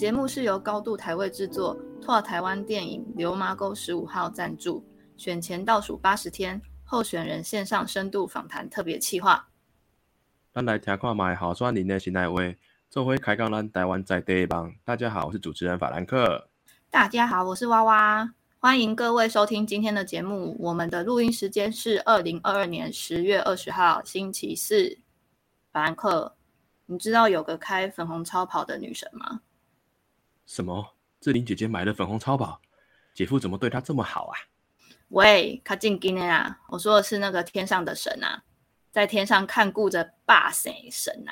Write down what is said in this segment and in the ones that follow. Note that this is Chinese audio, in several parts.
本节目是由高度台位制作、拓台湾电影《流麻沟十五号》赞助。选前倒数八十天，候选人线上深度访谈特别企划。咱来听看卖好选人的心内话，做回开讲咱台湾在地梦。大家好，我是主持人法兰克。大家好，我是娃娃，欢迎各位收听今天的节目。我们的录音时间是二零二二年十月二十号星期四。法兰克，你知道有个开粉红超跑的女神吗？什么？志玲姐姐买了粉红超跑，姐夫怎么对她这么好啊？喂，卡进今天啊！我说的是那个天上的神啊，在天上看顾着霸谁神呐？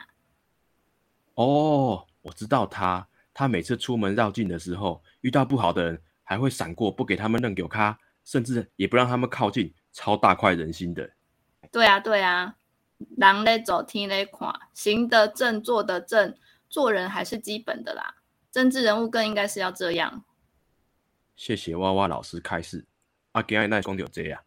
哦，我知道他，他每次出门绕境的时候，遇到不好的人，还会闪过，不给他们扔给他，甚至也不让他们靠近，超大快人心的。对啊，对啊，人咧走，天咧看，行得正，坐得正，做人还是基本的啦。政治人物更应该是要这样。谢谢娃娃老师开示。啊，今日那讲到这样，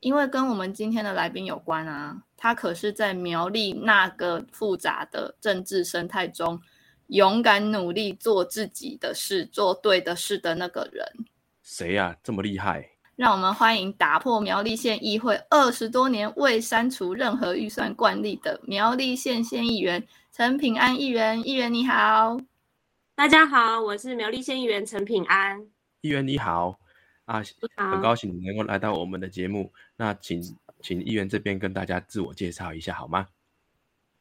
因为跟我们今天的来宾有关啊。他可是在苗栗那个复杂的政治生态中，勇敢努力做自己的事、做对的事的那个人。谁呀？这么厉害？让我们欢迎打破苗栗县议会二十多年未删除任何预算惯例的苗栗县县议员陈平安议员。议员你好。大家好，我是苗栗县议员陈品安。议员你好，啊，很高兴能够来到我们的节目。那请请议员这边跟大家自我介绍一下好吗？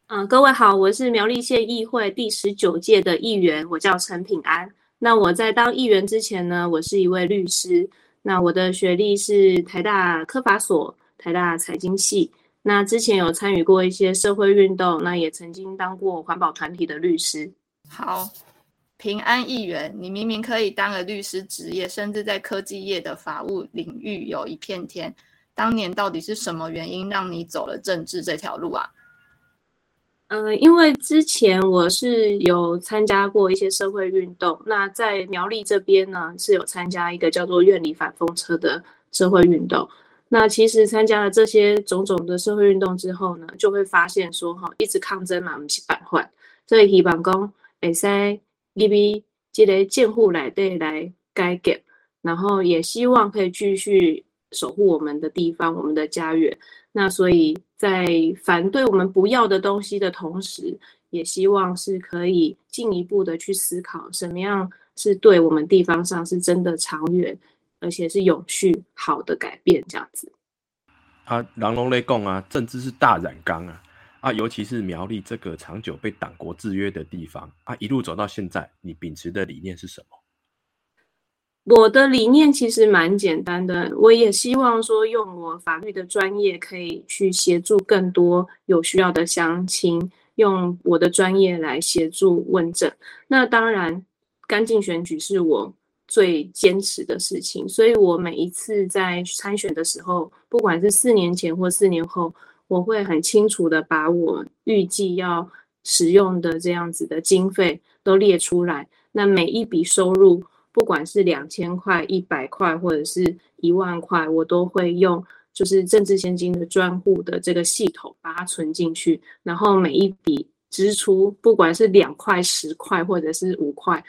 嗯，各位好，我是苗栗县议会第十九届的议员，我叫陈品安。那我在当议员之前呢，我是一位律师。那我的学历是台大科法所、台大财经系。那之前有参与过一些社会运动，那也曾经当过环保团体的律师。好。平安议员，你明明可以当个律师职业，甚至在科技业的法务领域有一片天。当年到底是什么原因让你走了政治这条路啊？嗯，因为之前我是有参加过一些社会运动，那在苗栗这边呢是有参加一个叫做“院里反风车”的社会运动。那其实参加了这些种种的社会运动之后呢，就会发现说哈，一直抗争嘛，不是板换，所以希望讲会使。入去这个建户来对来改革，然后也希望可以继续守护我们的地方、我们的家园。那所以在反对我们不要的东西的同时，也希望是可以进一步的去思考，什么样是对我们地方上是真的长远，而且是永续好的改变这样子。啊，狼龙雷共啊，政治是大染缸啊。啊，尤其是苗栗这个长久被党国制约的地方啊，一路走到现在，你秉持的理念是什么？我的理念其实蛮简单的，我也希望说用我法律的专业，可以去协助更多有需要的乡亲，用我的专业来协助问政。那当然，干净选举是我最坚持的事情，所以我每一次在参选的时候，不管是四年前或四年后。我会很清楚的把我预计要使用的这样子的经费都列出来。那每一笔收入，不管是两千块、一百块或者是一万块，我都会用就是政治现金的专户的这个系统把它存进去。然后每一笔支出，不管是两块、十块，或者是五块，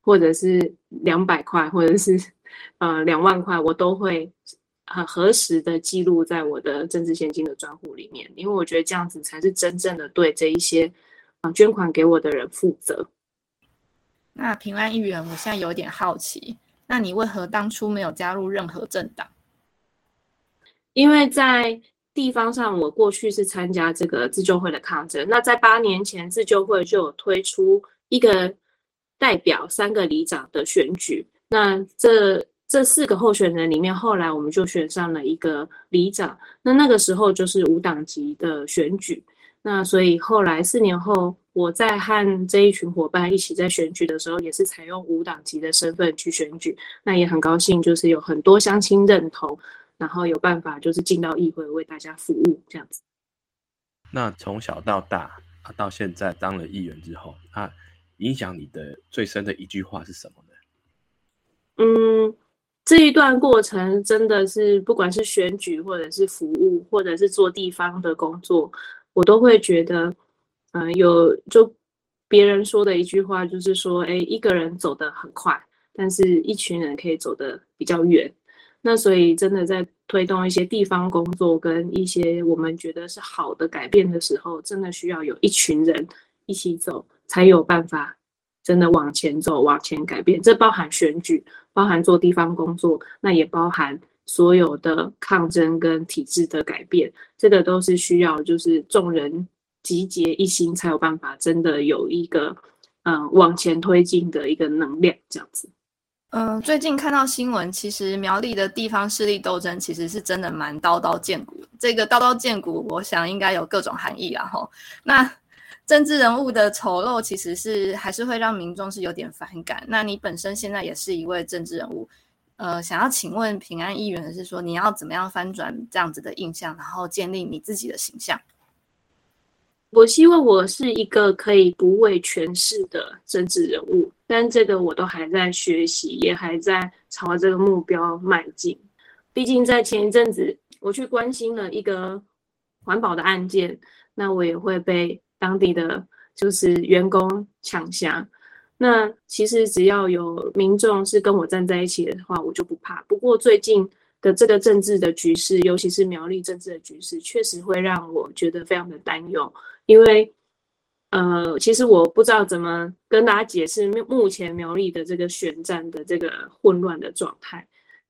或者是两百块，或者是呃两万块，我都会。很核实的记录在我的政治现金的专户里面，因为我觉得这样子才是真正的对这一些啊捐款给我的人负责。那平安议员，我现在有点好奇，那你为何当初没有加入任何政党？因为在地方上，我过去是参加这个自救会的抗争。那在八年前，自救会就有推出一个代表三个里长的选举。那这这四个候选人里面，后来我们就选上了一个里长。那那个时候就是无党籍的选举。那所以后来四年后，我在和这一群伙伴一起在选举的时候，也是采用无党籍的身份去选举。那也很高兴，就是有很多乡亲认同，然后有办法就是进到议会为大家服务这样子。那从小到大啊，到现在当了议员之后，啊，影响你的最深的一句话是什么呢？嗯。这一段过程真的是，不管是选举，或者是服务，或者是做地方的工作，我都会觉得，嗯，有就别人说的一句话，就是说，哎，一个人走得很快，但是一群人可以走得比较远。那所以真的在推动一些地方工作跟一些我们觉得是好的改变的时候，真的需要有一群人一起走，才有办法真的往前走、往前改变。这包含选举，包含做地方工作，那也包含所有的抗争跟体制的改变。这个都是需要就是众人集结一心，才有办法真的有一个嗯往前推进的一个能量，这样子。嗯，最近看到新闻，其实苗栗的地方势力斗争其实是真的蛮刀刀见骨。这个刀刀见骨，我想应该有各种含义啊。吼，那政治人物的丑陋，其实是还是会让民众是有点反感。那你本身现在也是一位政治人物，呃，想要请问平安议员的是说，你要怎么样翻转这样子的印象，然后建立你自己的形象？我希望我是一个可以不畏权势的政治人物，但这个我都还在学习，也还在朝这个目标迈进。毕竟在前一阵子，我去关心了一个环保的案件，那我也会被当地的就是员工抢下。那其实只要有民众是跟我站在一起的话，我就不怕。不过最近的这个政治的局势，尤其是苗栗政治的局势，确实会让我觉得非常的担忧。因为，呃，其实我不知道怎么跟大家解释目前苗栗的这个选战的这个混乱的状态，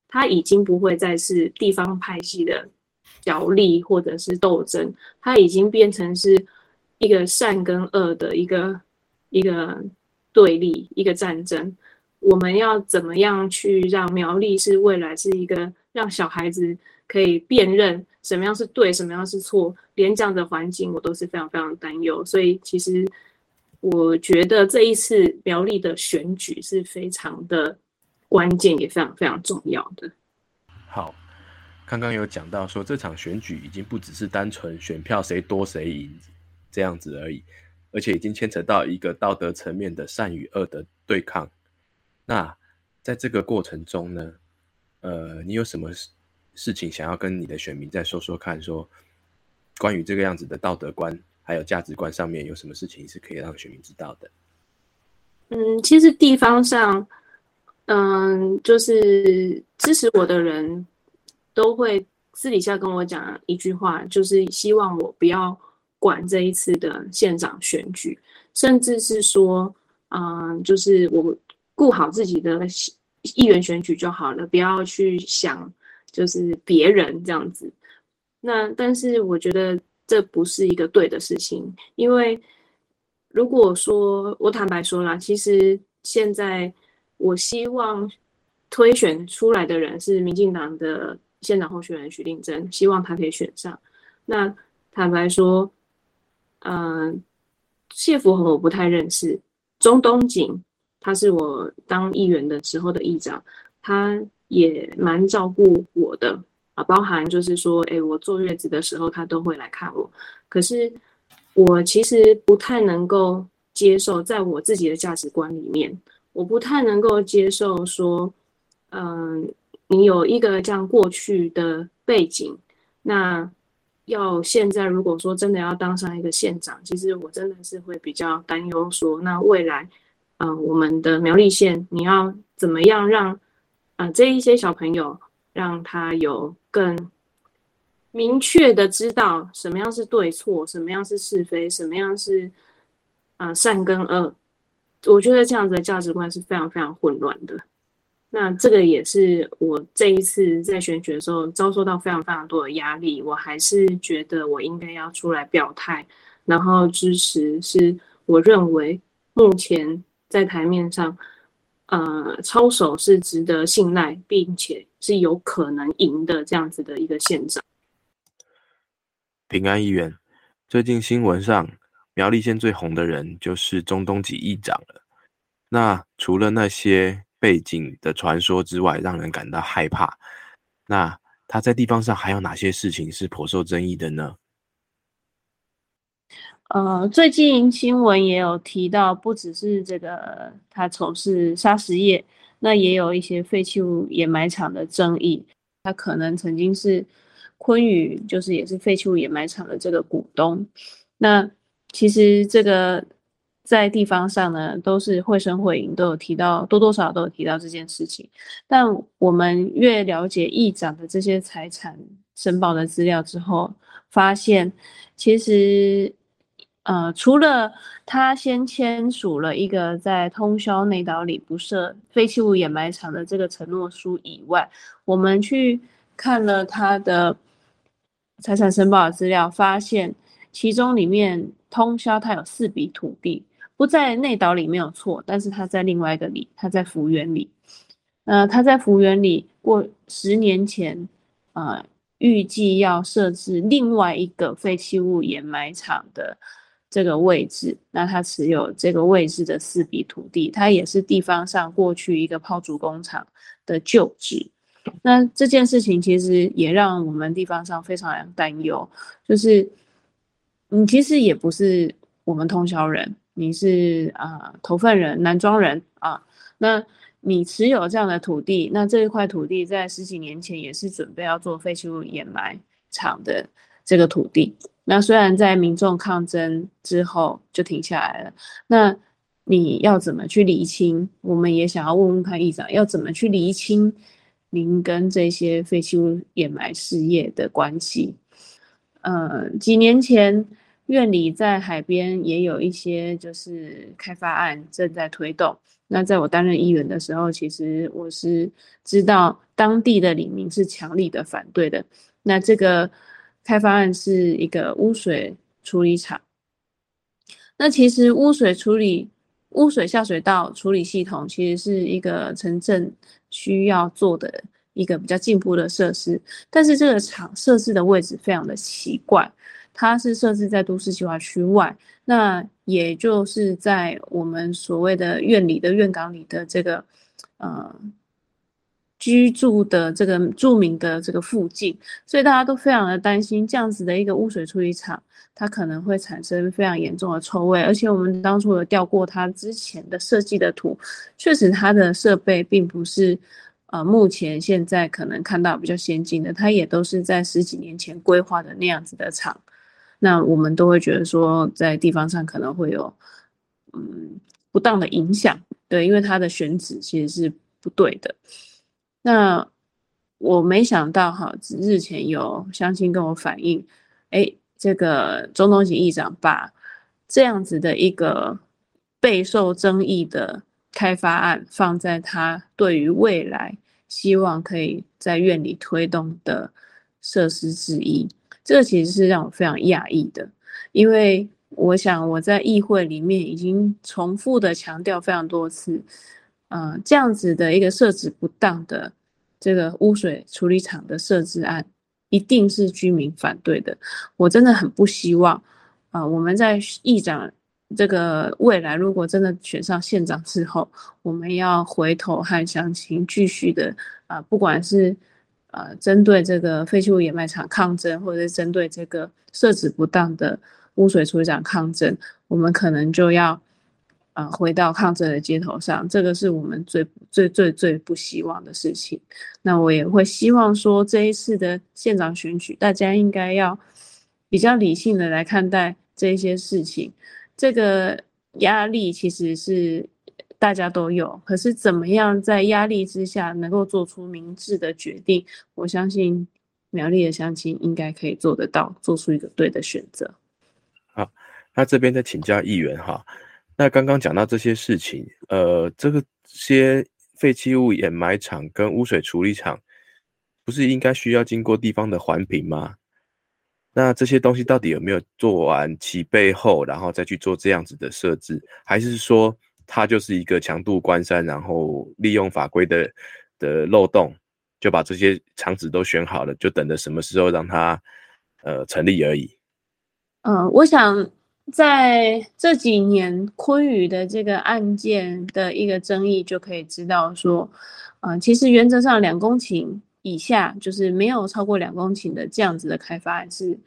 它已经不会再是地方派系的角力或者是斗争，它已经变成是一个善跟恶的一个一个对立，一个战争。我们要怎么样去让苗栗是未来是一个让小孩子可以辨认？什么样是对，什么样是错，连这样的环境我都是非常非常担忧。所以其实我觉得这一次苗栗的选举是非常的关键，也非常非常重要的。好，刚刚有讲到说这场选举已经不只是单纯选票谁多谁赢这样子而已，而且已经牵扯到一个道德层面的善与恶的对抗。那在这个过程中呢，呃，你有什么？事情想要跟你的选民再说说看，说关于这个样子的道德观还有价值观上面有什么事情是可以让选民知道的？嗯，其实地方上，嗯，就是支持我的人都会私底下跟我讲一句话，就是希望我不要管这一次的县长选举，甚至是说，嗯，就是我顾好自己的议员选举就好了，不要去想。就是别人这样子，那但是我觉得这不是一个对的事情，因为如果说我坦白说啦，其实现在我希望推选出来的人是民进党的县长候选人徐定珍，希望他可以选上。那坦白说，嗯，谢福和我不太认识，中东锦他是我当议员的时候的议长，他。也蛮照顾我的啊，包含就是说，哎，我坐月子的时候，他都会来看我。可是我其实不太能够接受，在我自己的价值观里面，我不太能够接受说，嗯，你有一个这样过去的背景，那要现在如果说真的要当上一个县长，其实我真的是会比较担忧说，那未来，嗯，我们的苗栗县，你要怎么样让？啊，这一些小朋友让他有更明确的知道什么样是对错，什么样是是非，什么样是啊善跟恶。我觉得这样子的价值观是非常非常混乱的。那这个也是我这一次在选举的时候遭受到非常非常多的压力。我还是觉得我应该要出来表态，然后支持是我认为目前在台面上。呃，操守是值得信赖，并且是有可能赢的这样子的一个县长。平安议员，最近新闻上苗栗县最红的人就是中东籍议长了。那除了那些背景的传说之外，让人感到害怕。那他在地方上还有哪些事情是颇受争议的呢？呃，最近新闻也有提到，不只是这个他从事砂石业，那也有一些废弃物掩埋场的争议。他可能曾经是昆宇，就是也是废弃物掩埋场的这个股东。那其实这个在地方上呢，都是绘声绘影，都有提到，多多少少都有提到这件事情。但我们越了解议长的这些财产申报的资料之后，发现其实，呃，除了他先签署了一个在通宵内岛里不设废弃物掩埋场的这个承诺书以外，我们去看了他的财产申报的资料，发现其中里面通宵他有四笔土地。不在内岛里没有错，但是他在另外一个里，他在福原里。呃，他在福原里过十年前，呃，预计要设置另外一个废弃物掩埋场的这个位置。那他持有这个位置的四笔土地，它也是地方上过去一个炮竹工厂的旧址。那这件事情其实也让我们地方上非常担忧，就是你其实也不是我们通宵人。你是啊，头份人，南庄人啊，那你持有这样的土地，那这一块土地在十几年前也是准备要做废弃物掩埋场的这个土地，那虽然在民众抗争之后就停下来了，那你要怎么去厘清？我们也想要问问看议长，要怎么去厘清您跟这些废弃物掩埋事业的关系？呃，几年前。院里在海边也有一些就是开发案正在推动。那在我担任议员的时候，其实我是知道当地的里民是强力的反对的。那这个开发案是一个污水处理厂。那其实污水处理、污水下水道处理系统其实是一个城镇需要做的一个比较进步的设施，但是这个厂设置的位置非常的奇怪。它是设置在都市计划区外，那也就是在我们所谓的院里的院港里的这个，呃，居住的这个著名的这个附近，所以大家都非常的担心这样子的一个污水处理厂，它可能会产生非常严重的臭味。而且我们当初有调过它之前的设计的图，确实它的设备并不是，呃，目前现在可能看到比较先进的，它也都是在十几年前规划的那样子的厂。那我们都会觉得说，在地方上可能会有，嗯，不当的影响，对，因为它的选址其实是不对的。那我没想到哈，日前有乡亲跟我反映，哎，这个中东锦议长把这样子的一个备受争议的开发案放在他对于未来希望可以在院里推动的设施之一。这其实是让我非常讶异的，因为我想我在议会里面已经重复的强调非常多次，嗯，这样子的一个设置不当的这个污水处理厂的设置案，一定是居民反对的。我真的很不希望，啊，我们在议长这个未来如果真的选上县长之后，我们要回头和乡亲继续的啊，不管是。呃，针对这个废弃物掩埋场抗争，或者是针对这个设置不当的污水处理厂抗争，我们可能就要呃回到抗争的街头上，这个是我们最最最最不希望的事情。那我也会希望说，这一次的县长选举，大家应该要比较理性的来看待这些事情，这个压力其实是。大家都有，可是怎么样在压力之下能够做出明智的决定？我相信苗栗的乡亲应该可以做得到，做出一个对的选择。好，那这边再请教议员哈，那刚刚讲到这些事情，呃，这个些废弃物掩埋场跟污水处理厂，不是应该需要经过地方的环评吗？那这些东西到底有没有做完齐备后，然后再去做这样子的设置，还是说？它就是一个强度关山，然后利用法规的的漏洞，就把这些厂址都选好了，就等着什么时候让它呃成立而已。嗯，我想在这几年昆宇的这个案件的一个争议，就可以知道说，嗯，其实原则上两公顷以下，就是没有超过两公顷的这样子的开发是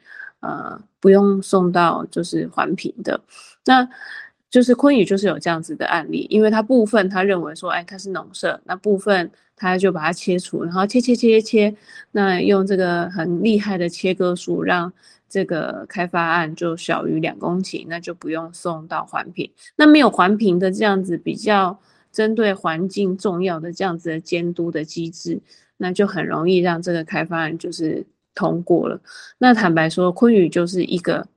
呃不用送到就是环评的。那就是昆宇就是有这样子的案例，因为他部分他认为说，哎，它是农舍，那部分他就把它切除，然后切切切切切，那用这个很厉害的切割术，让这个开发案就小于两公顷，那就不用送到环评。那没有环评的这样子比较针对环境重要的这样子的监督的机制，那就很容易让这个开发案就是通过了。那坦白说，昆宇就是一个。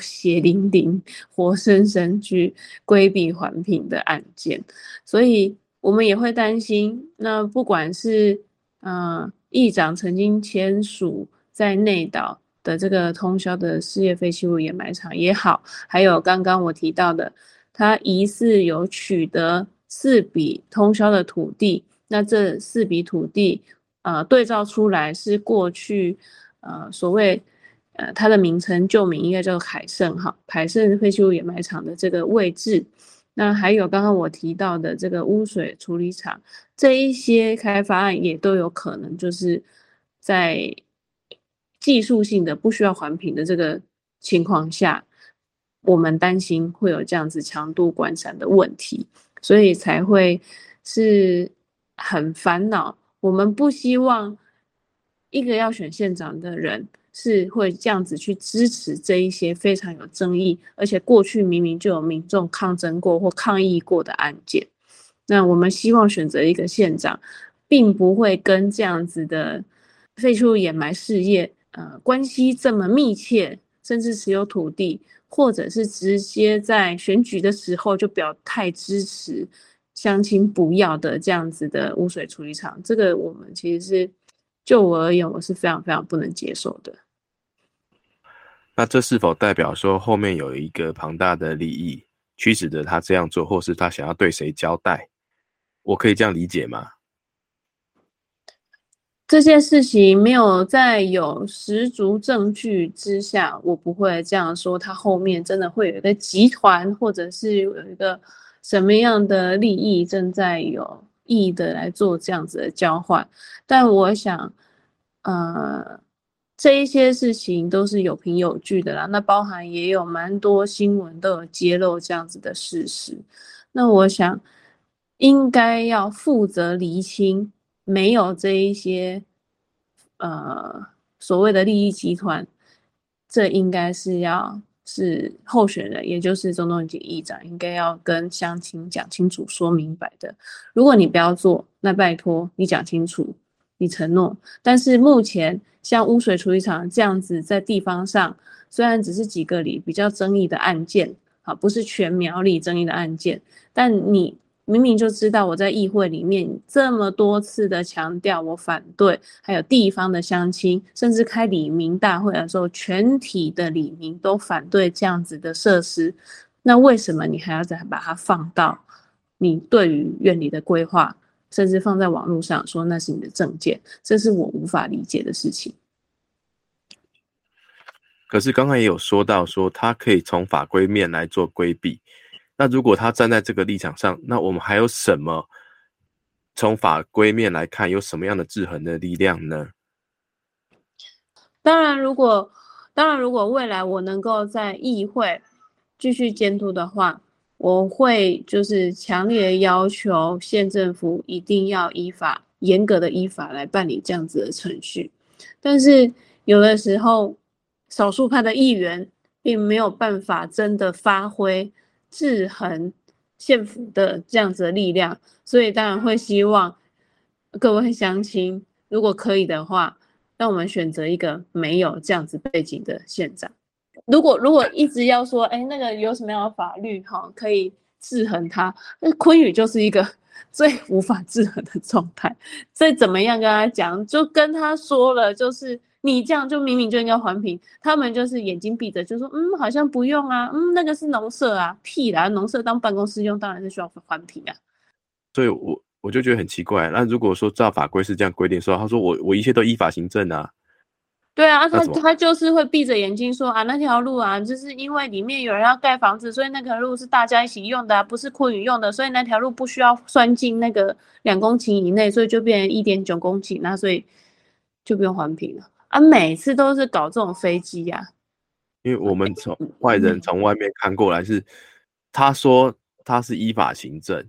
血淋淋、活生生去规避环评的案件，所以我们也会担心。那不管是嗯，议长曾经签署在内岛的这个通宵的事业废弃物掩埋场也好，还有刚刚我提到的，他疑似有取得四笔通宵的土地，那这四笔土地，呃，对照出来是过去呃所谓。呃，它的名称旧名应该叫海盛哈，海盛废弃物掩埋场的这个位置。那还有刚刚我提到的这个污水处理厂，这一些开发案也都有可能就是在技术性的不需要环评的这个情况下，我们担心会有这样子强度管闪的问题，所以才会是很烦恼。我们不希望一个要选县长的人。是会这样子去支持这一些非常有争议，而且过去明明就有民众抗争过或抗议过的案件。那我们希望选择一个县长，并不会跟这样子的废除掩埋事业，呃，关系这么密切，甚至持有土地，或者是直接在选举的时候就表态支持乡亲不要的这样子的污水处理厂。这个我们其实是就我而言，我是非常非常不能接受的。那这是否代表说后面有一个庞大的利益驱使着他这样做，或是他想要对谁交代？我可以这样理解吗？这件事情没有在有十足证据之下，我不会这样说。他后面真的会有一个集团，或者是有一个什么样的利益正在有意的来做这样子的交换？但我想，呃。这一些事情都是有凭有据的啦，那包含也有蛮多新闻都有揭露这样子的事实。那我想应该要负责厘清，没有这一些呃所谓的利益集团，这应该是要是候选人，也就是中东锦议长应该要跟乡亲讲清楚、说明白的。如果你不要做，那拜托你讲清楚。你承诺，但是目前像污水处理厂这样子，在地方上虽然只是几个里比较争议的案件，啊，不是全苗里争议的案件，但你明明就知道我在议会里面这么多次的强调我反对，还有地方的乡亲，甚至开李明大会的时候，全体的李明都反对这样子的设施，那为什么你还要再把它放到你对于院里的规划？甚至放在网络上说那是你的证件，这是我无法理解的事情。可是刚刚也有说到，说他可以从法规面来做规避。那如果他站在这个立场上，那我们还有什么从法规面来看，有什么样的制衡的力量呢？当然，如果当然，如果未来我能够在议会继续监督的话。我会就是强烈要求县政府一定要依法严格的依法来办理这样子的程序，但是有的时候少数派的议员并没有办法真的发挥制衡县府的这样子的力量，所以当然会希望各位乡亲，如果可以的话，让我们选择一个没有这样子背景的县长。如果如果一直要说，哎，那个有什么样的法律哈可以制衡他？那昆宇就是一个 最无法制衡的状态。再怎么样跟他讲，就跟他说了，就是你这样就明明就应该环评，他们就是眼睛闭着，就说嗯，好像不用啊，嗯，那个是农舍啊，屁啦，农舍当办公室用，当然是需要环评啊。所以我我就觉得很奇怪，那如果说照法规是这样规定，说他说我我一切都依法行政啊。对啊，他他就是会闭着眼睛说啊，那条路啊，就是因为里面有人要盖房子，所以那条路是大家一起用的，不是昆宇用的，所以那条路不需要算进那个两公顷以内，所以就变成一点九公顷，那所以就不用环评了啊。每次都是搞这种飞机呀，因为我们从外人从外面看过来是他说他是依法行政，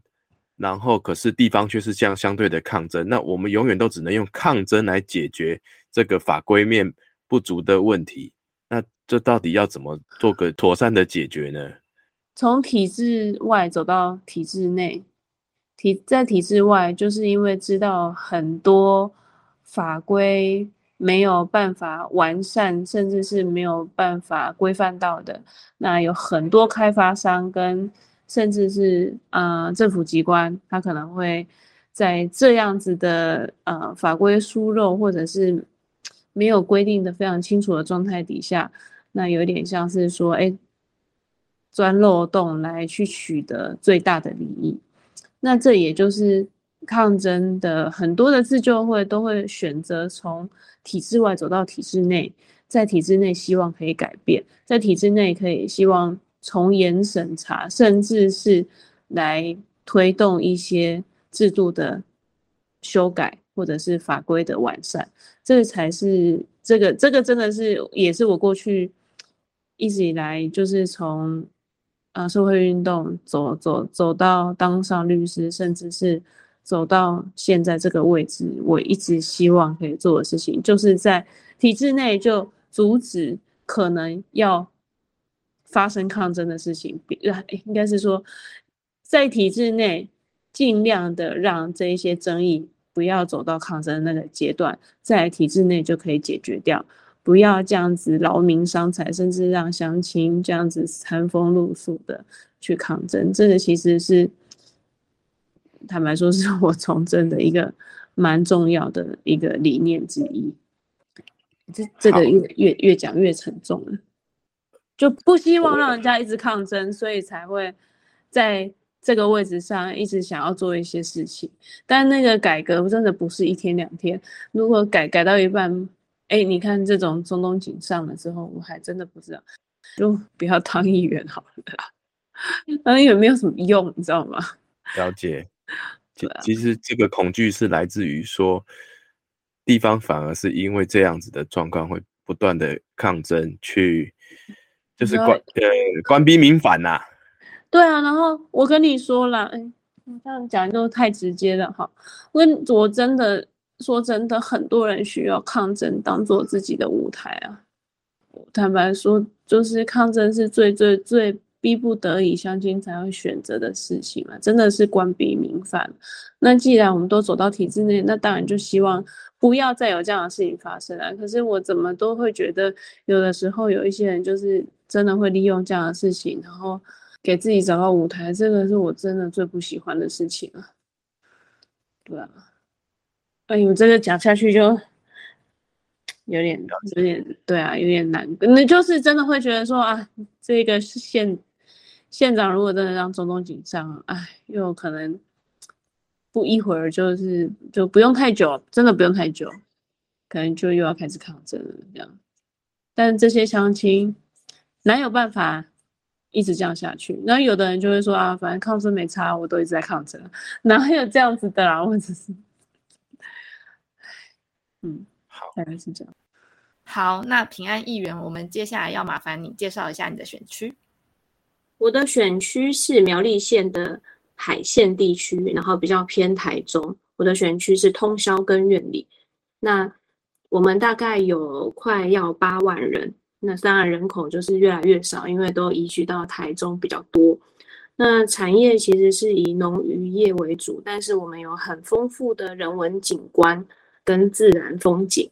然后可是地方却是这样相对的抗争，那我们永远都只能用抗争来解决这个法规面不足的问题。那这到底要怎么做个妥善的解决呢？从体制外走到体制内，体在体制外，就是因为知道很多法规没有办法完善，甚至是没有办法规范到的。那有很多开发商跟甚至是呃政府机关，他可能会在这样子的呃法规疏漏或者是没有规定的非常清楚的状态底下，那有点像是说，哎。钻漏洞来去取得最大的利益，那这也就是抗争的很多的自救会都会选择从体制外走到体制内，在体制内希望可以改变，在体制内可以希望从严审查，甚至是来推动一些制度的修改或者是法规的完善，这才是这个这个真的是也是我过去一直以来就是从。啊，社会运动走走走到当上律师，甚至是走到现在这个位置，我一直希望可以做的事情，就是在体制内就阻止可能要发生抗争的事情。呃，应该是说，在体制内尽量的让这一些争议不要走到抗争那个阶段，在体制内就可以解决掉。不要这样子劳民伤财，甚至让乡亲这样子餐风露宿的去抗争，这个其实是坦白说，是我从政的一个蛮重要的一个理念之一。这这个越越越讲越沉重了，就不希望让人家一直抗争，所以才会在这个位置上一直想要做一些事情。但那个改革真的不是一天两天，如果改改到一半。哎，你看这种中东锦上了之后，我还真的不知道，就不要当议员好了，当议员没有什么用，你知道吗？了解，其其实这个恐惧是来自于说，地方反而是因为这样子的状况会不断的抗争，去就是官呃官逼民反呐。对啊，然后我跟你说了，哎，这样讲就太直接了哈，我我真的。说真的，很多人需要抗争当做自己的舞台啊。坦白说，就是抗争是最最最逼不得已，相亲才会选择的事情嘛。真的是官逼民反。那既然我们都走到体制内，那当然就希望不要再有这样的事情发生啊。可是我怎么都会觉得，有的时候有一些人就是真的会利用这样的事情，然后给自己找到舞台。这个是我真的最不喜欢的事情啊。对啊。哎呦，这个讲下去就有点有点对啊，有点难。那就是真的会觉得说啊，这个县县长如果真的让中东紧张，哎，又可能不一会儿就是就不用太久，真的不用太久，可能就又要开始抗争了这样。但这些相亲哪有办法一直这样下去？然后有的人就会说啊，反正抗争没差，我都一直在抗争，哪有这样子的啦？我只是。嗯，好，大概是这样。好，那平安议员，我们接下来要麻烦你介绍一下你的选区。我的选区是苗栗县的海线地区，然后比较偏台中。我的选区是通宵跟院里。那我们大概有快要八万人，那当然人口就是越来越少，因为都移居到台中比较多。那产业其实是以农渔业为主，但是我们有很丰富的人文景观。跟自然风景，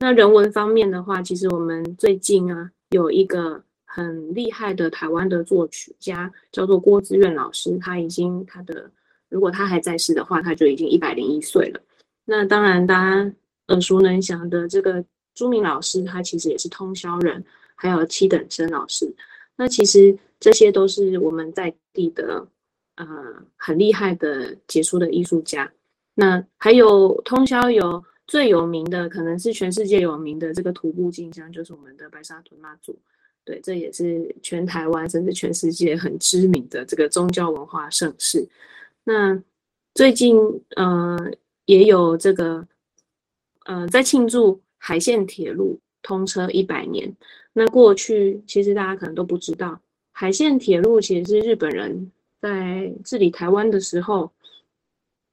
那人文方面的话，其实我们最近啊有一个很厉害的台湾的作曲家，叫做郭志远老师，他已经他的如果他还在世的话，他就已经一百零一岁了。那当然大家耳熟能详的这个朱明老师，他其实也是通宵人，还有七等生老师，那其实这些都是我们在地的呃很厉害的杰出的艺术家。那还有通宵有最有名的，可能是全世界有名的这个徒步进香，就是我们的白沙屯妈祖。对，这也是全台湾甚至全世界很知名的这个宗教文化盛事。那最近呃也有这个呃在庆祝海线铁路通车一百年。那过去其实大家可能都不知道，海线铁路其实是日本人在治理台湾的时候，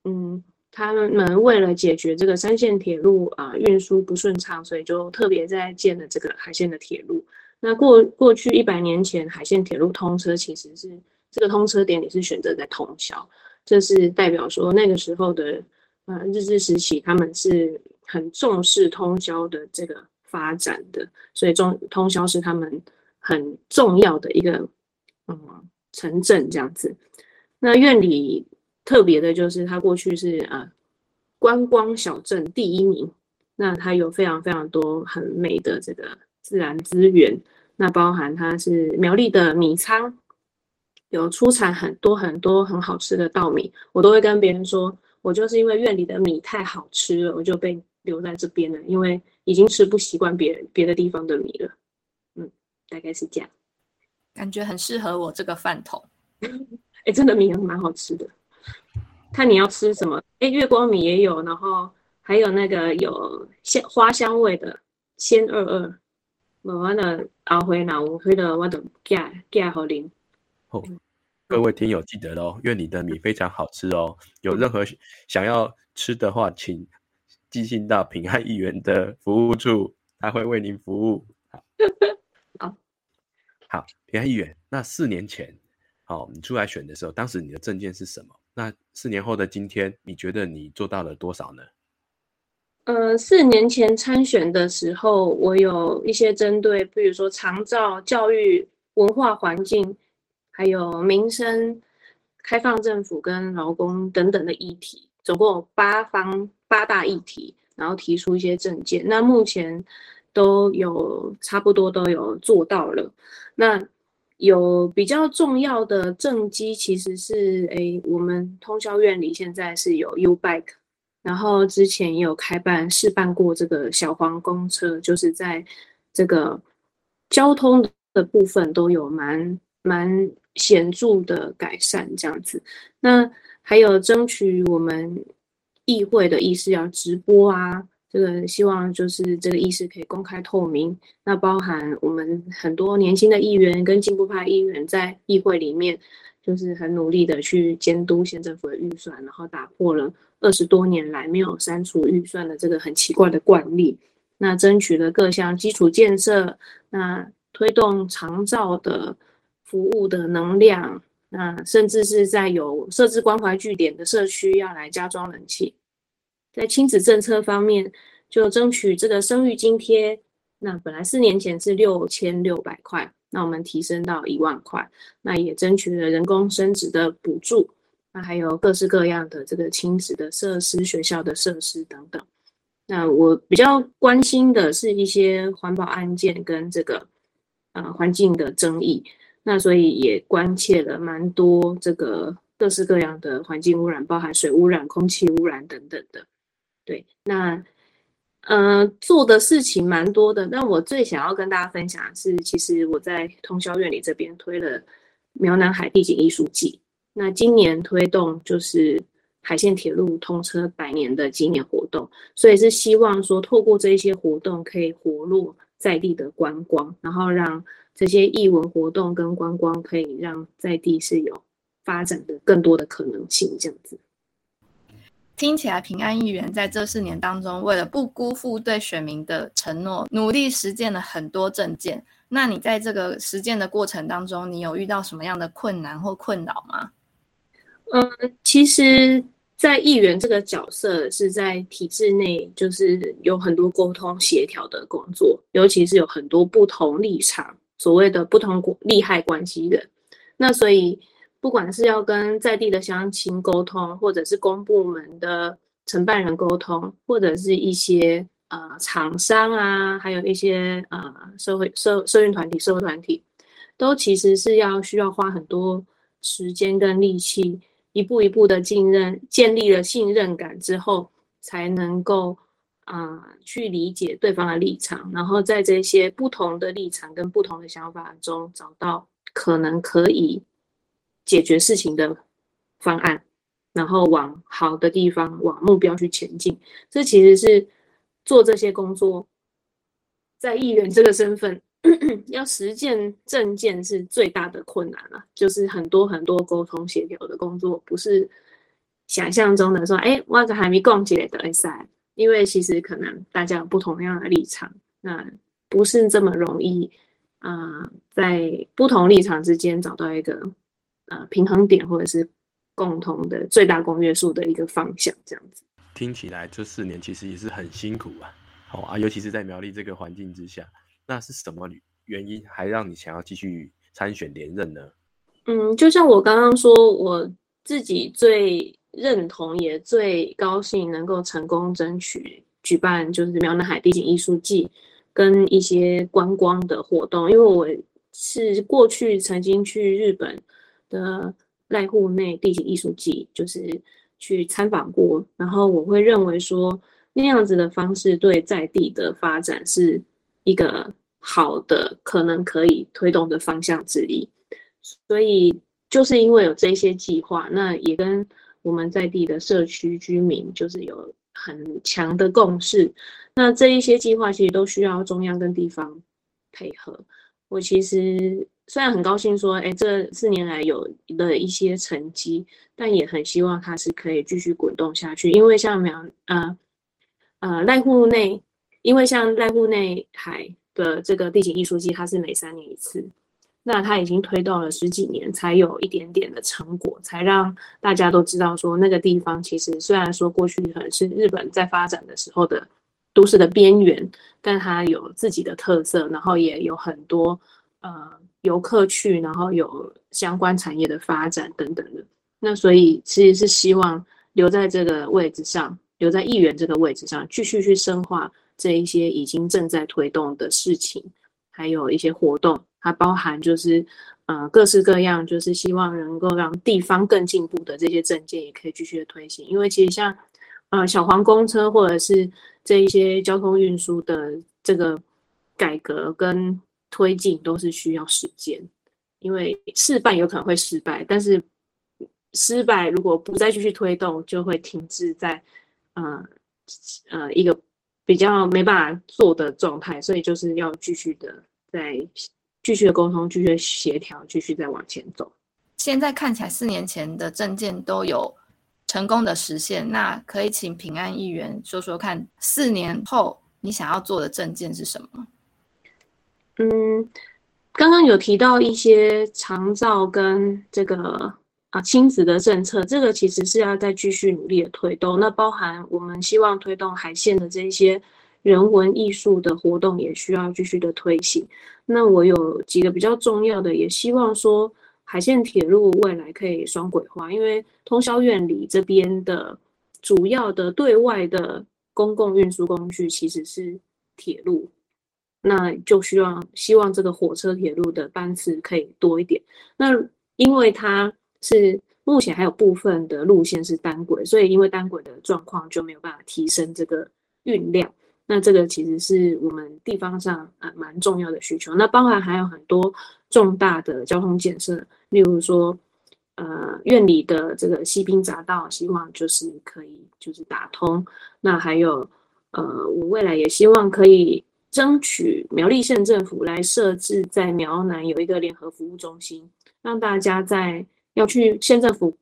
嗯，他们为了解决这个三线铁路啊运输不顺畅，所以就特别在建了这个海线的铁路。那过过去一百年前，海线铁路通车其实是这个通车点也是选择在通宵，这是代表说那个时候的呃日治时期，他们是很重视通宵的这个发展的，所以中通宵是他们很重要的一个嗯城镇这样子。那院里特别的就是它过去是呃观光小镇第一名，那它有非常非常多很美的这个。自然资源，那包含它是苗栗的米仓，有出产很多很多很好吃的稻米，我都会跟别人说，我就是因为院里的米太好吃了，我就被留在这边了，因为已经吃不习惯别人别的地方的米了。嗯，大概是这样，感觉很适合我这个饭桶。哎，真的米蛮好吃的，看你要吃什么。哎，月光米也有，然后还有那个有香花香味的鲜二二。我的熬回来，我回来我的寄寄好各位听友记得喽，愿你的米非常好吃哦。有任何想要吃的话，请寄信到平安议员的服务处，他会为您服务。好，好，平安议员。那四年前，好，你出来选的时候，当时你的证件是什么？那四年后的今天，你觉得你做到了多少呢？呃，四年前参选的时候，我有一些针对，比如说长照、教育、文化环境，还有民生、开放政府跟劳工等等的议题，总共有八方八大议题，然后提出一些政见。那目前都有差不多都有做到了。那有比较重要的政绩，其实是诶，我们通宵院里现在是有 U Bike。然后之前也有开办试办过这个小黄公车，就是在这个交通的部分都有蛮蛮显著的改善这样子。那还有争取我们议会的议事要直播啊，这个希望就是这个议事可以公开透明。那包含我们很多年轻的议员跟进步派议员在议会里面，就是很努力的去监督县政府的预算，然后打破了。二十多年来没有删除预算的这个很奇怪的惯例，那争取了各项基础建设，那推动长照的服务的能量，那甚至是在有设置关怀据点的社区要来加装冷气，在亲子政策方面就争取这个生育津贴，那本来四年前是六千六百块，那我们提升到一万块，那也争取了人工生殖的补助。那还有各式各样的这个亲子的设施、学校的设施等等。那我比较关心的是一些环保案件跟这个呃环境的争议。那所以也关切了蛮多这个各式各样的环境污染，包含水污染、空气污染等等的。对，那呃做的事情蛮多的。那我最想要跟大家分享的是，其实我在通宵院里这边推了苗南海地景艺术季。那今年推动就是海线铁路通车百年的纪念活动，所以是希望说透过这一些活动可以活络在地的观光，然后让这些艺文活动跟观光可以让在地是有发展的更多的可能性。这样子听起来，平安议员在这四年当中，为了不辜负对选民的承诺，努力实践了很多政见。那你在这个实践的过程当中，你有遇到什么样的困难或困扰吗？嗯，其实，在议员这个角色是在体制内，就是有很多沟通协调的工作，尤其是有很多不同立场，所谓的不同利害关系人。那所以，不管是要跟在地的乡亲沟通，或者是公部门的承办人沟通，或者是一些呃厂商啊，还有一些呃社会社社运团体、社会团体，都其实是要需要花很多时间跟力气。一步一步的信任，建立了信任感之后，才能够啊去理解对方的立场，然后在这些不同的立场跟不同的想法中，找到可能可以解决事情的方案，然后往好的地方、往目标去前进。这其实是做这些工作，在议员这个身份 要实践政见是最大的困难了，就是很多很多沟通协调的工作，不是想象中的说，哎，我个还没共起来的赛，因为其实可能大家有不同样的立场，那不是这么容易啊，在不同立场之间找到一个呃平衡点，或者是共同的最大公约数的一个方向，这样子。听起来这四年其实也是很辛苦啊，好啊，尤其是在苗栗这个环境之下，那是什么原因还让你想要继续参选连任呢？嗯，就像我刚刚说，我自己最认同也最高兴能够成功争取举办就是苗南海地景艺术季跟一些观光的活动，因为我是过去曾经去日本的濑户内地景艺术季，就是。去参访过，然后我会认为说那样子的方式对在地的发展是一个好的，可能可以推动的方向之一。所以就是因为有这些计划，那也跟我们在地的社区居民就是有很强的共识。那这一些计划其实都需要中央跟地方配合。我其实。虽然很高兴说，哎，这四年来有了一些成绩，但也很希望它是可以继续滚动下去。因为像苗，呃，呃，赖户内，因为像赖户内海的这个地景艺术季，它是每三年一次，那它已经推动了十几年，才有一点点的成果，才让大家都知道说，那个地方其实虽然说过去可能是日本在发展的时候的都市的边缘，但它有自己的特色，然后也有很多，呃。游客去，然后有相关产业的发展等等的，那所以其实是希望留在这个位置上，留在议员这个位置上，继续去深化这一些已经正在推动的事情，还有一些活动，它包含就是呃各式各样，就是希望能够让地方更进步的这些证件也可以继续的推行，因为其实像呃小黄公车或者是这一些交通运输的这个改革跟。推进都是需要时间，因为示范有可能会失败，但是失败如果不再继续推动，就会停滞在呃呃一个比较没办法做的状态，所以就是要继续的在继续的沟通，继续的协调，继续再往前走。现在看起来四年前的证件都有成功的实现，那可以请平安议员说说看，四年后你想要做的证件是什么？嗯，刚刚有提到一些长照跟这个啊亲子的政策，这个其实是要再继续努力的推动。那包含我们希望推动海线的这些人文艺术的活动，也需要继续的推行。那我有几个比较重要的，也希望说海线铁路未来可以双轨化，因为通宵院里这边的主要的对外的公共运输工具其实是铁路。那就希望希望这个火车铁路的班次可以多一点。那因为它是目前还有部分的路线是单轨，所以因为单轨的状况就没有办法提升这个运量。那这个其实是我们地方上啊蛮重要的需求。那包含还有很多重大的交通建设，例如说呃院里的这个西滨匝道，希望就是可以就是打通。那还有呃我未来也希望可以。争取苗栗县政府来设置在苗南有一个联合服务中心，让大家在要去县政府，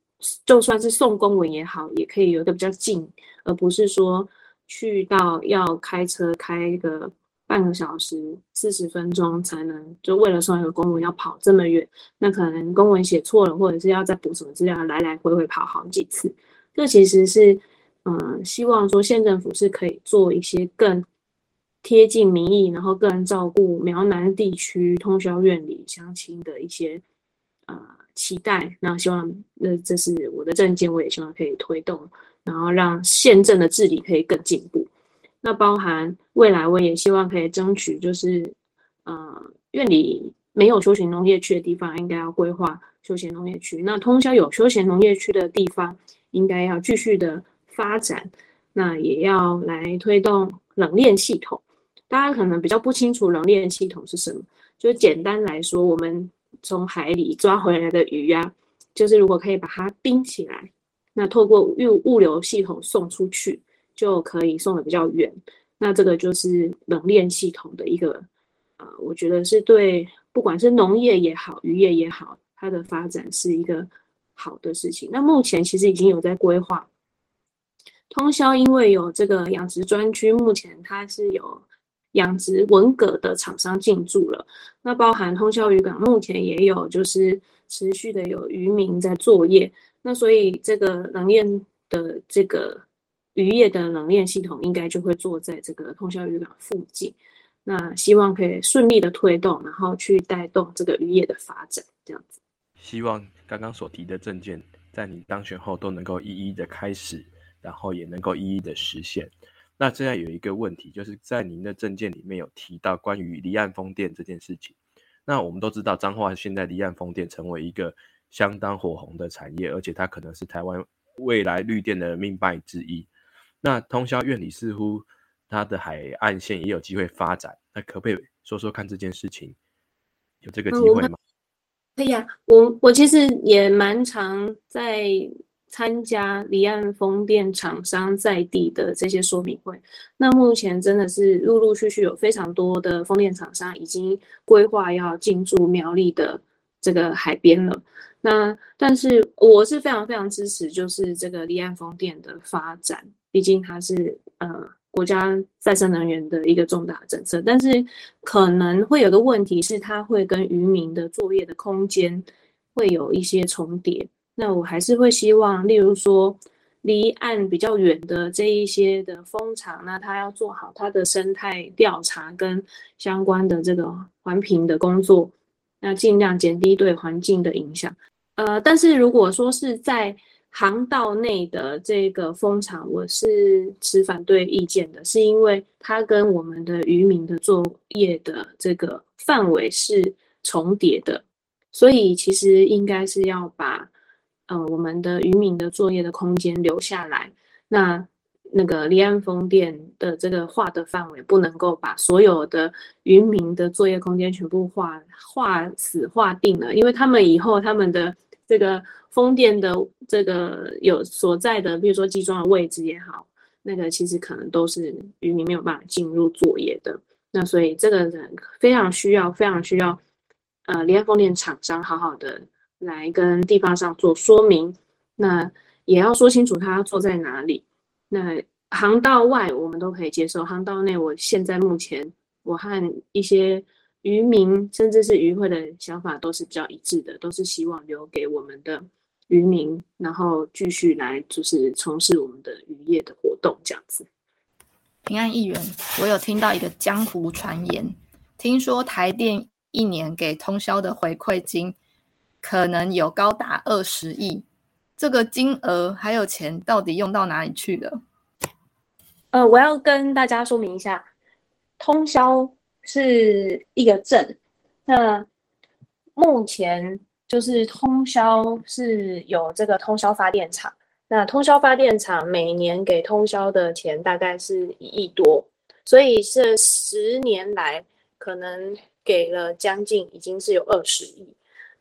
就算是送公文也好，也可以有一个比较近，而不是说去到要开车开个半个小时、四十分钟才能，就为了送一个公文要跑这么远，那可能公文写错了，或者是要再补什么资料，来来回回跑好几次。这其实是，嗯，希望说县政府是可以做一些更。贴近民意，然后个人照顾苗南地区通宵院里乡亲的一些呃期待，那希望那这是我的政见，我也希望可以推动，然后让县政的治理可以更进步。那包含未来，我也希望可以争取，就是呃院里没有休闲农业区的地方，应该要规划休闲农业区。那通宵有休闲农业区的地方，应该要继续的发展。那也要来推动冷链系统。大家可能比较不清楚冷链系统是什么，就简单来说，我们从海里抓回来的鱼呀，就是如果可以把它冰起来，那透过物物流系统送出去，就可以送的比较远。那这个就是冷链系统的一个呃，我觉得是对不管是农业也好，渔业也好，它的发展是一个好的事情。那目前其实已经有在规划。通宵因为有这个养殖专区，目前它是有养殖文蛤的厂商进驻了。那包含通宵渔港，目前也有就是持续的有渔民在作业。那所以这个冷链的这个渔业的冷链系统，应该就会坐在这个通宵渔港附近。那希望可以顺利的推动，然后去带动这个渔业的发展，这样子。希望刚刚所提的证件，在你当选后都能够一一的开始。然后也能够一一的实现。那现在有一个问题，就是在您的证件里面有提到关于离岸风电这件事情。那我们都知道，彰化现在离岸风电成为一个相当火红的产业，而且它可能是台湾未来绿电的命脉之一。那通宵院里似乎它的海岸线也有机会发展，那可不可以说说看这件事情？有这个机会吗？可以啊，我我其实也蛮常在。参加离岸风电厂商在地的这些说明会，那目前真的是陆陆续续有非常多的风电厂商已经规划要进驻苗栗的这个海边了。那但是我是非常非常支持，就是这个离岸风电的发展，毕竟它是呃国家再生能源的一个重大政策。但是可能会有个问题是，它会跟渔民的作业的空间会有一些重叠。那我还是会希望，例如说离岸比较远的这一些的风场，那它要做好它的生态调查跟相关的这个环评的工作，那尽量减低对环境的影响。呃，但是如果说是在航道内的这个风场，我是持反对意见的，是因为它跟我们的渔民的作业的这个范围是重叠的，所以其实应该是要把。呃，我们的渔民的作业的空间留下来，那那个离岸风电的这个划的范围不能够把所有的渔民的作业空间全部划划死划定了，因为他们以后他们的这个风电的这个有所在的，比如说集装的位置也好，那个其实可能都是渔民没有办法进入作业的。那所以这个人非常需要，非常需要，呃，离岸风电厂商好好的。来跟地方上做说明，那也要说清楚他坐在哪里。那航道外我们都可以接受，航道内我现在目前我和一些渔民甚至是渔会的想法都是比较一致的，都是希望留给我们的渔民，然后继续来就是从事我们的渔业的活动这样子。平安议员，我有听到一个江湖传言，听说台电一年给通宵的回馈金。可能有高达二十亿，这个金额还有钱到底用到哪里去了？呃，我要跟大家说明一下，通宵是一个镇，那目前就是通宵是有这个通宵发电厂，那通宵发电厂每年给通宵的钱大概是一亿多，所以这十年来可能给了将近已经是有二十亿。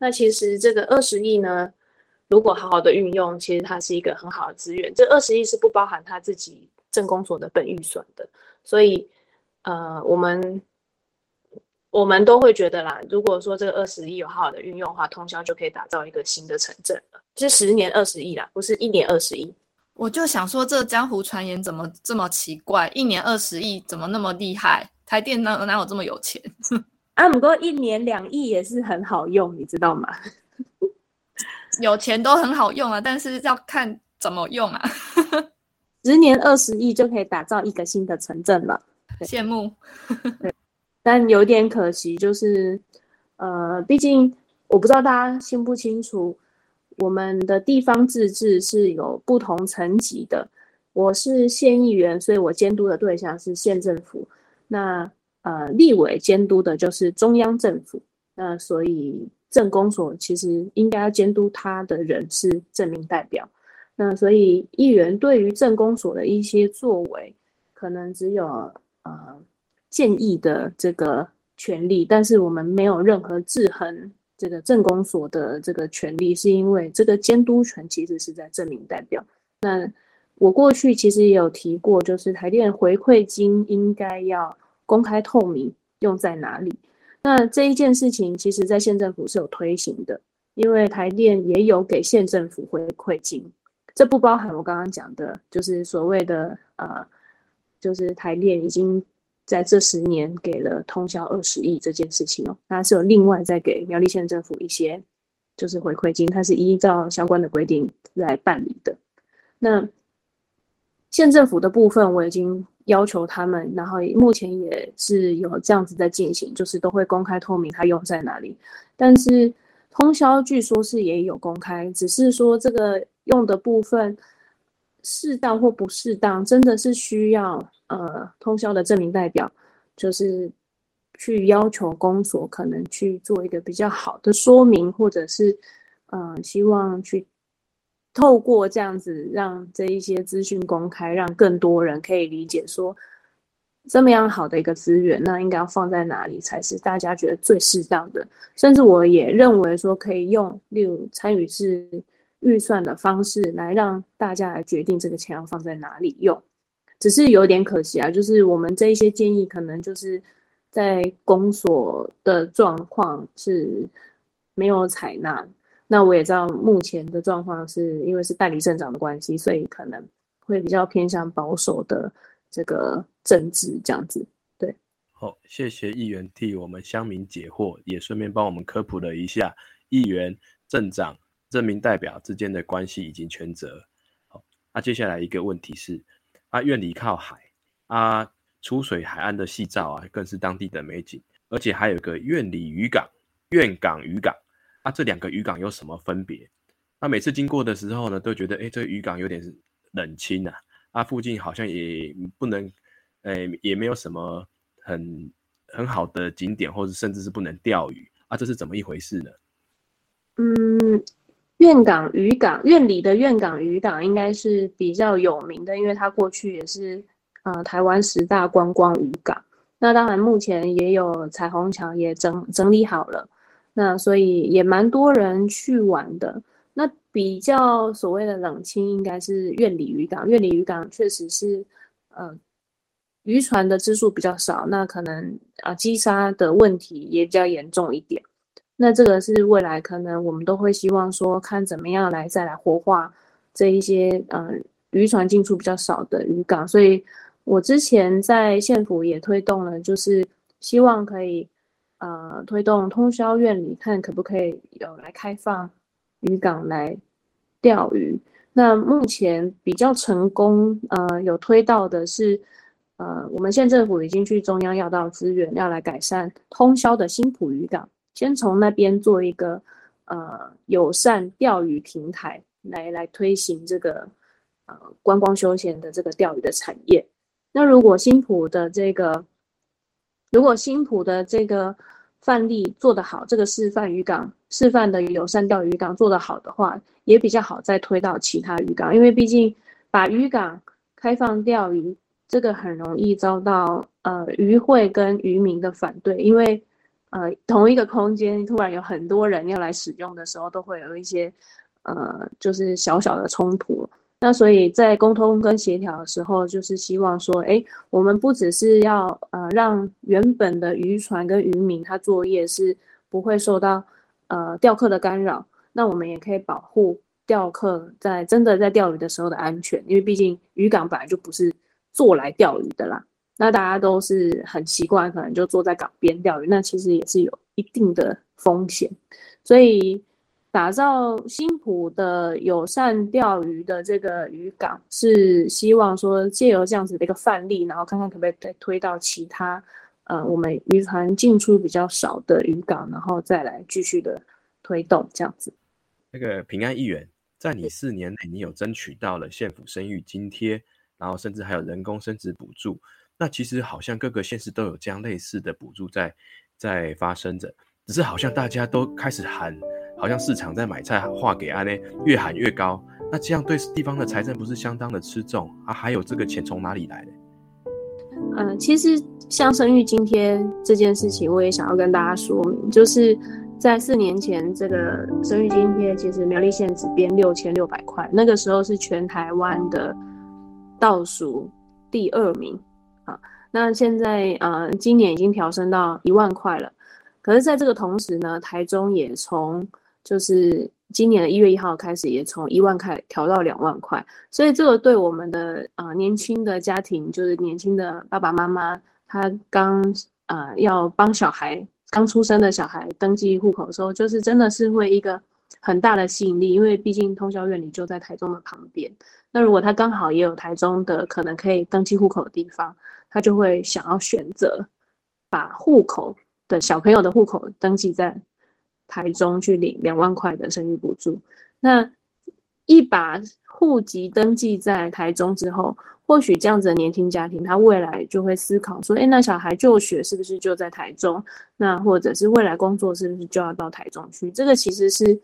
那其实这个二十亿呢，如果好好的运用，其实它是一个很好的资源。这二十亿是不包含他自己政工所的本预算的，所以呃，我们我们都会觉得啦，如果说这个二十亿有好好的运用的话，通宵就可以打造一个新的城镇了。是十年二十亿啦，不是一年二十亿。我就想说，这江湖传言怎么这么奇怪？一年二十亿怎么那么厉害？台电哪哪有这么有钱？啊，不过一年两亿也是很好用，你知道吗？有钱都很好用啊，但是要看怎么用啊。十年二十亿就可以打造一个新的城镇了，羡慕。但有点可惜，就是呃，毕竟我不知道大家清不清楚，我们的地方自治是有不同层级的。我是县议员，所以我监督的对象是县政府。那呃，立委监督的就是中央政府，那所以政工所其实应该要监督他的人是政民代表，那所以议员对于政工所的一些作为，可能只有呃建议的这个权利，但是我们没有任何制衡这个政工所的这个权利，是因为这个监督权其实是在政民代表。那我过去其实也有提过，就是台电回馈金应该要。公开透明，用在哪里。那这一件事情，其实在县政府是有推行的，因为台电也有给县政府回馈金，这不包含我刚刚讲的，就是所谓的呃，就是台电已经在这十年给了通宵二十亿这件事情哦，它是有另外再给苗栗县政府一些就是回馈金，它是依照相关的规定来办理的。那县政府的部分，我已经要求他们，然后目前也是有这样子在进行，就是都会公开透明它用在哪里。但是通宵据说是也有公开，只是说这个用的部分适当或不适当，真的是需要呃通宵的证明代表，就是去要求公所可能去做一个比较好的说明，或者是呃希望去。透过这样子让这一些资讯公开，让更多人可以理解说，这么样好的一个资源，那应该要放在哪里才是大家觉得最适当的？甚至我也认为说，可以用例如参与式预算的方式来让大家来决定这个钱要放在哪里用。只是有点可惜啊，就是我们这一些建议可能就是在公所的状况是没有采纳。那我也知道目前的状况是因为是代理镇长的关系，所以可能会比较偏向保守的这个政治这样子。对，好，谢谢议员替我们乡民解惑，也顺便帮我们科普了一下议员、镇长、镇民代表之间的关系以及权责。好，那接下来一个问题是，啊，院里靠海，啊，出水海岸的细照啊，更是当地的美景，而且还有个院里渔港、院港渔港。啊，这两个渔港有什么分别？那每次经过的时候呢，都觉得，哎，这个渔港有点冷清啊。啊，附近好像也不能，哎，也没有什么很很好的景点，或者甚至是不能钓鱼啊。这是怎么一回事呢？嗯，苑港渔港，苑里的苑港渔港应该是比较有名的，因为它过去也是呃台湾十大观光渔港。那当然，目前也有彩虹桥也整整理好了。那所以也蛮多人去玩的。那比较所谓的冷清，应该是苑里渔港。苑里渔港确实是，呃，渔船的只数比较少，那可能啊击杀的问题也比较严重一点。那这个是未来可能我们都会希望说，看怎么样来再来活化这一些呃渔船进出比较少的渔港。所以我之前在县府也推动了，就是希望可以。呃，推动通宵院里看可不可以有来开放渔港来钓鱼。那目前比较成功，呃，有推到的是，呃，我们县政府已经去中央要到资源，要来改善通宵的新浦渔港，先从那边做一个呃友善钓鱼平台，来来推行这个呃观光休闲的这个钓鱼的产业。那如果新浦的这个，如果新浦的这个范例做得好，这个示范渔港、示范的友善钓鱼港做得好的话，也比较好再推到其他渔港。因为毕竟把渔港开放钓鱼，这个很容易遭到呃渔会跟渔民的反对，因为呃同一个空间突然有很多人要来使用的时候，都会有一些呃就是小小的冲突。那所以在沟通跟协调的时候，就是希望说，哎，我们不只是要呃让原本的渔船跟渔民他作业是不会受到呃钓客的干扰，那我们也可以保护钓客在真的在钓鱼的时候的安全，因为毕竟渔港本来就不是做来钓鱼的啦。那大家都是很习惯，可能就坐在港边钓鱼，那其实也是有一定的风险，所以。打造新浦的友善钓鱼的这个渔港，是希望说借由这样子的一个范例，然后看看可不可以推到其他，呃，我们渔船进出比较少的渔港，然后再来继续的推动这样子。那个平安议员，在你四年内，你有争取到了县府生育津贴，然后甚至还有人工生殖补助。那其实好像各个县市都有这样类似的补助在在发生着，只是好像大家都开始喊。好像市场在买菜，话给阿内越喊越高，那这样对地方的财政不是相当的吃重啊？还有这个钱从哪里来的？嗯，其实像生育津贴这件事情，我也想要跟大家说明，就是在四年前，这个生育津贴其实苗栗县只编六千六百块，那个时候是全台湾的倒数第二名啊。那现在呃，今年已经调升到一万块了。可是，在这个同时呢，台中也从就是今年的一月一号开始，也从一万块调到两万块。所以，这个对我们的呃年轻的家庭，就是年轻的爸爸妈妈，他刚呃要帮小孩刚出生的小孩登记户口的时候，就是真的是会一个很大的吸引力，因为毕竟通宵院里就在台中的旁边。那如果他刚好也有台中的可能可以登记户口的地方，他就会想要选择把户口的小朋友的户口登记在台中去领两万块的生育补助。那一把户籍登记在台中之后，或许这样子的年轻家庭，他未来就会思考说：，哎，那小孩就学是不是就在台中？那或者是未来工作是不是就要到台中去？这个其实是。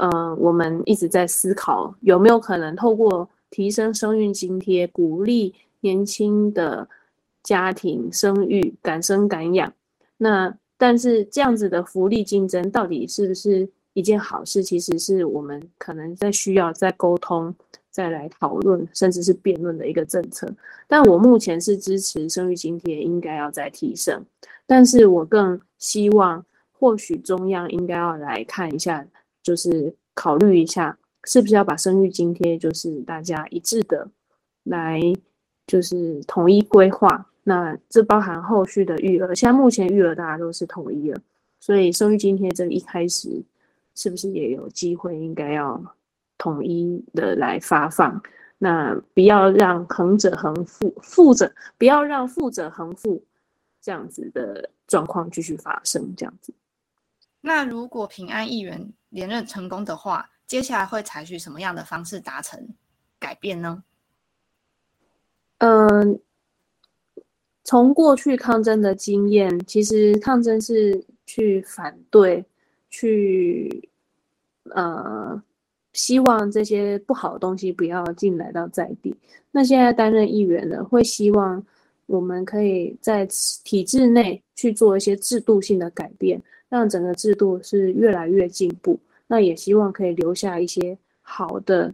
呃，我们一直在思考有没有可能透过提升生育津贴，鼓励年轻的家庭生育、敢生敢养。那但是这样子的福利竞争到底是不是一件好事？其实是我们可能在需要再沟通、再来讨论，甚至是辩论的一个政策。但我目前是支持生育津贴应该要再提升，但是我更希望或许中央应该要来看一下。就是考虑一下，是不是要把生育津贴，就是大家一致的来，就是统一规划。那这包含后续的育儿，现在目前育儿大家都是统一了，所以生育津贴这一开始是不是也有机会应该要统一的来发放？那不要让横者横富，富者不要让富者横富这样子的状况继续发生，这样子。那如果平安议员连任成功的话，接下来会采取什么样的方式达成改变呢？嗯，从过去抗争的经验，其实抗争是去反对，去呃，希望这些不好的东西不要进来到在地。那现在担任议员的，会希望我们可以在体制内去做一些制度性的改变。让整个制度是越来越进步，那也希望可以留下一些好的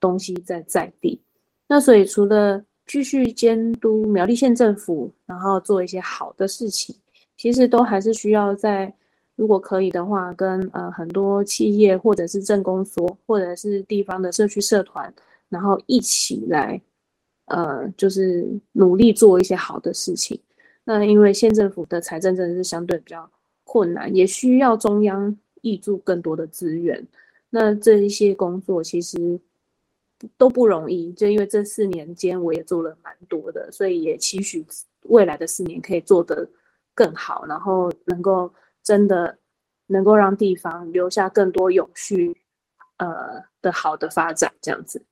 东西在在地。那所以除了继续监督苗栗县政府，然后做一些好的事情，其实都还是需要在如果可以的话，跟呃很多企业或者是政工所或者是地方的社区社团，然后一起来呃就是努力做一些好的事情。那因为县政府的财政真的是相对比较。困难也需要中央挹注更多的资源，那这一些工作其实都不容易。就因为这四年间我也做了蛮多的，所以也期许未来的四年可以做得更好，然后能够真的能够让地方留下更多永续呃的好的发展，这样子。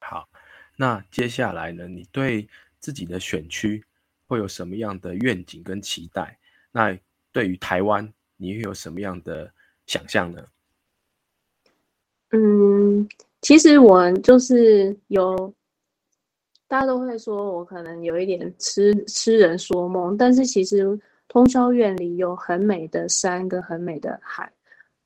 好，那接下来呢？你对自己的选区会有什么样的愿景跟期待？那对于台湾，你会有什么样的想象呢？嗯，其实我就是有，大家都会说我可能有一点痴痴人说梦，但是其实通宵院里有很美的山跟很美的海，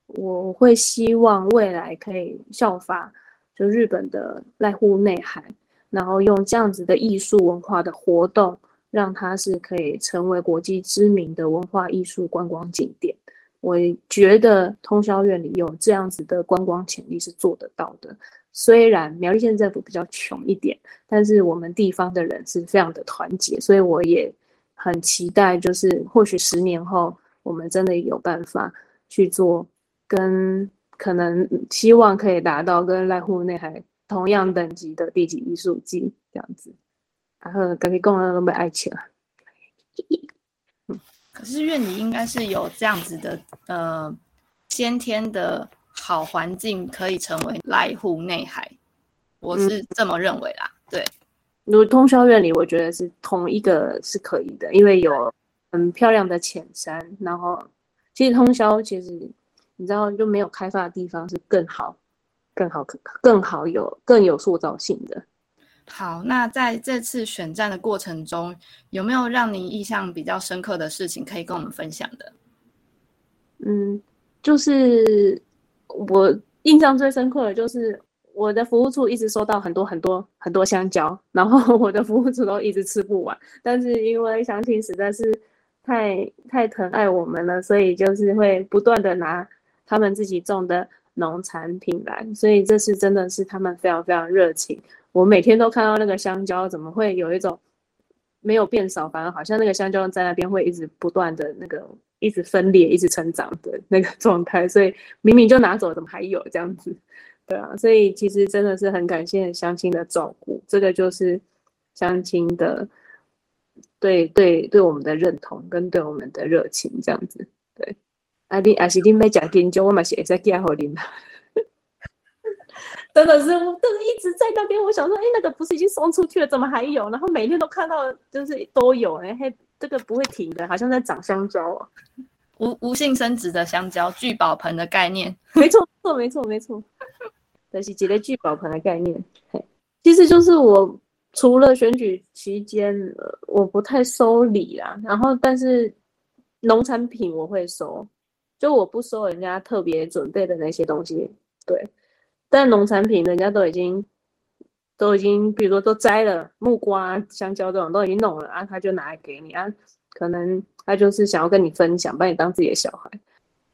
我会希望未来可以效法就日本的濑户内海，然后用这样子的艺术文化的活动。让它是可以成为国际知名的文化艺术观光景点，我觉得通宵院里有这样子的观光潜力是做得到的。虽然苗栗县政府比较穷一点，但是我们地方的人是非常的团结，所以我也很期待，就是或许十年后我们真的有办法去做，跟可能希望可以达到跟濑户内海同样等级的地级艺术季这样子。然后跟你讲了都没爱情。可是院里应该是有这样子的呃先天的好环境，可以成为濑户内海，我是这么认为啦。对，如通宵院里，我觉得是同一个是可以的，因为有很漂亮的浅山，然后其实通宵其实你知道就没有开发的地方是更好、更好、更好有更有塑造性的。好，那在这次选战的过程中，有没有让您印象比较深刻的事情可以跟我们分享的？嗯，就是我印象最深刻的就是我的服务处一直收到很多很多很多香蕉，然后我的服务处都一直吃不完。但是因为乡亲实在是太太疼爱我们了，所以就是会不断的拿他们自己种的农产品来，所以这是真的是他们非常非常热情。我每天都看到那个香蕉，怎么会有一种没有变少，反而好像那个香蕉在那边会一直不断的那个一直分裂、一直成长的那个 状态。所以明明就拿走，怎么还有这样子？对啊，所以其实真的是很感谢乡亲的照顾，这个就是乡亲的对对对我们的认同跟对我们的热情这样子。对，啊你啊是你没讲金蕉，我嘛是会使寄好您。真的是，我就是一直在那边。我想说，哎，那个不是已经送出去了，怎么还有？然后每天都看到，就是都有，哎嘿，这个不会停的，好像在长香蕉哦，无无性生殖的香蕉，聚宝盆的概念，没错，错，没错，没错。但是几类聚宝盆的概念，嘿，其实就是我除了选举期间，我不太收礼啦。然后，但是农产品我会收，就我不收人家特别准备的那些东西，对。但农产品人家都已经都已经，比如说都摘了木瓜、香蕉这种都已经弄了啊，他就拿来给你啊，可能他就是想要跟你分享，把你当自己的小孩，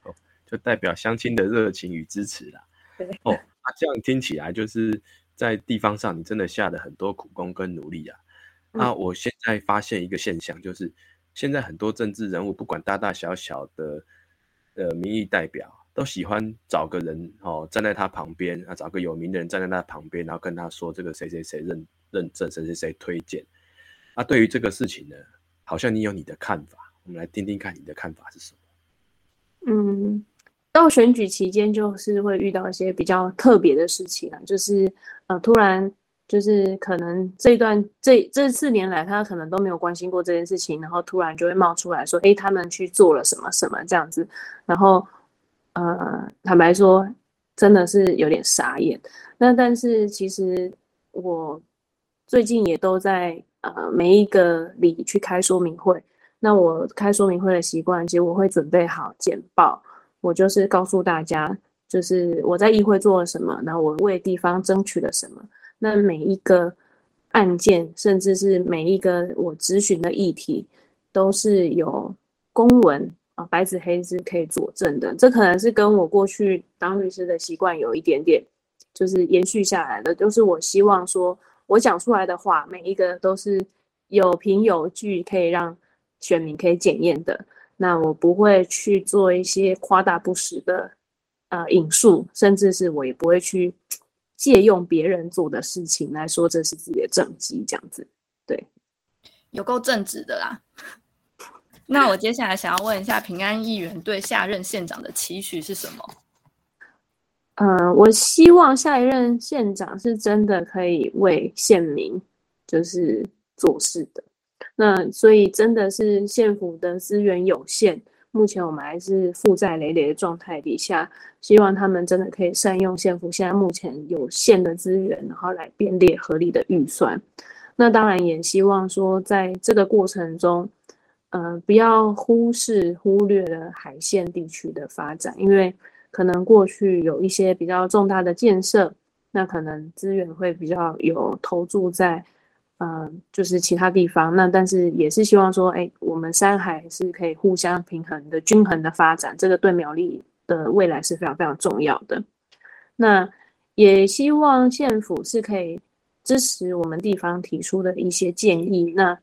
哦，就代表相亲的热情与支持啦。对，哦，啊，这样听起来就是在地方上你真的下了很多苦功跟努力啊。那我现在发现一个现象，就是现在很多政治人物，不管大大小小的呃民意代表。都喜欢找个人哦，站在他旁边啊，找个有名的人站在他旁边，然后跟他说这个谁谁谁认认证，谁谁谁推荐。啊，对于这个事情呢，好像你有你的看法，我们来听听看你的看法是什么。嗯，到选举期间就是会遇到一些比较特别的事情啊，就是呃，突然就是可能这段这这四年来他可能都没有关心过这件事情，然后突然就会冒出来说，哎，他们去做了什么什么这样子，然后。呃，坦白说，真的是有点傻眼。那但是其实我最近也都在呃每一个里去开说明会。那我开说明会的习惯，其实我会准备好简报，我就是告诉大家，就是我在议会做了什么，然后我为地方争取了什么。那每一个案件，甚至是每一个我咨询的议题，都是有公文。啊，白纸黑字可以佐证的，这可能是跟我过去当律师的习惯有一点点，就是延续下来的。就是我希望说，我讲出来的话，每一个都是有凭有据，可以让选民可以检验的。那我不会去做一些夸大不实的呃引述，甚至是我也不会去借用别人做的事情来说这是自己的政绩，这样子。对，有够正直的啦。那我接下来想要问一下平安议员对下任县长的期许是什么？嗯，我希望下一任县长是真的可以为县民就是做事的。那所以真的是县府的资源有限，目前我们还是负债累累的状态底下，希望他们真的可以善用县府现在目前有限的资源，然后来编列合理的预算。那当然也希望说在这个过程中。呃，不要忽视、忽略了海线地区的发展，因为可能过去有一些比较重大的建设，那可能资源会比较有投注在，呃，就是其他地方。那但是也是希望说，哎，我们山海是可以互相平衡的、均衡的发展，这个对苗栗的未来是非常非常重要的。那也希望县府是可以支持我们地方提出的一些建议。那